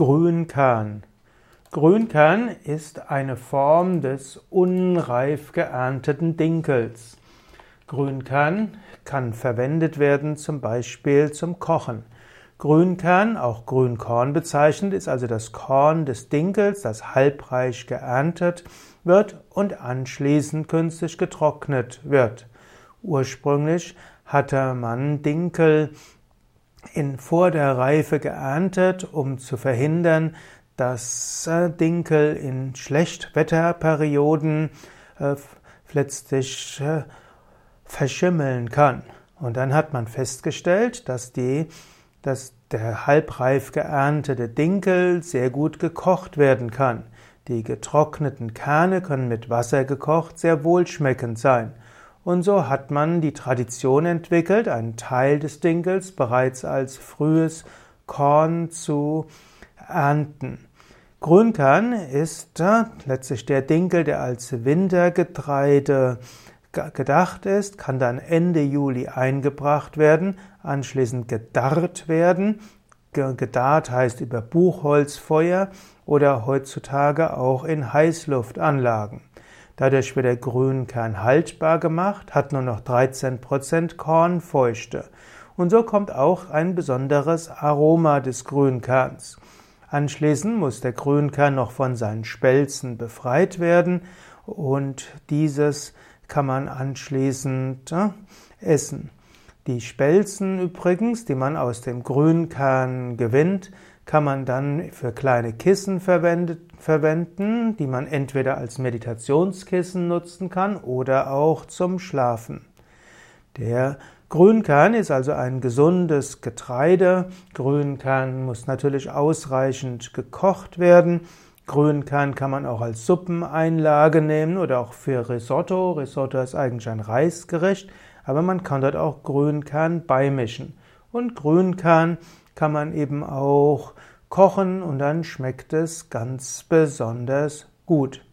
Grünkern. Grünkern ist eine Form des unreif geernteten Dinkels. Grünkern kann verwendet werden zum Beispiel zum Kochen. Grünkern, auch Grünkorn bezeichnet, ist also das Korn des Dinkels, das halbreich geerntet wird und anschließend künstlich getrocknet wird. Ursprünglich hatte man Dinkel in vor der Reife geerntet, um zu verhindern, dass äh, Dinkel in Schlechtwetterperioden äh, letztlich äh, verschimmeln kann. Und dann hat man festgestellt, dass, die, dass der halbreif geerntete Dinkel sehr gut gekocht werden kann. Die getrockneten Kerne können mit Wasser gekocht sehr wohlschmeckend sein. Und so hat man die Tradition entwickelt, einen Teil des Dinkels bereits als frühes Korn zu ernten. Grünkern ist äh, letztlich der Dinkel, der als Wintergetreide gedacht ist, kann dann Ende Juli eingebracht werden, anschließend gedarrt werden. Gedarrt heißt über Buchholzfeuer oder heutzutage auch in Heißluftanlagen. Dadurch wird der Grünkern haltbar gemacht, hat nur noch 13% Kornfeuchte. Und so kommt auch ein besonderes Aroma des Grünkerns. Anschließend muss der Grünkern noch von seinen Spelzen befreit werden und dieses kann man anschließend äh, essen. Die Spelzen übrigens, die man aus dem Grünkern gewinnt, kann man dann für kleine Kissen verwenden, die man entweder als Meditationskissen nutzen kann oder auch zum Schlafen. Der Grünkern ist also ein gesundes Getreide. Grünkern muss natürlich ausreichend gekocht werden. Grünkern kann man auch als Suppeneinlage nehmen oder auch für Risotto. Risotto ist eigentlich ein Reisgericht, aber man kann dort auch Grünkern beimischen. Und Grünkern kann man eben auch kochen und dann schmeckt es ganz besonders gut.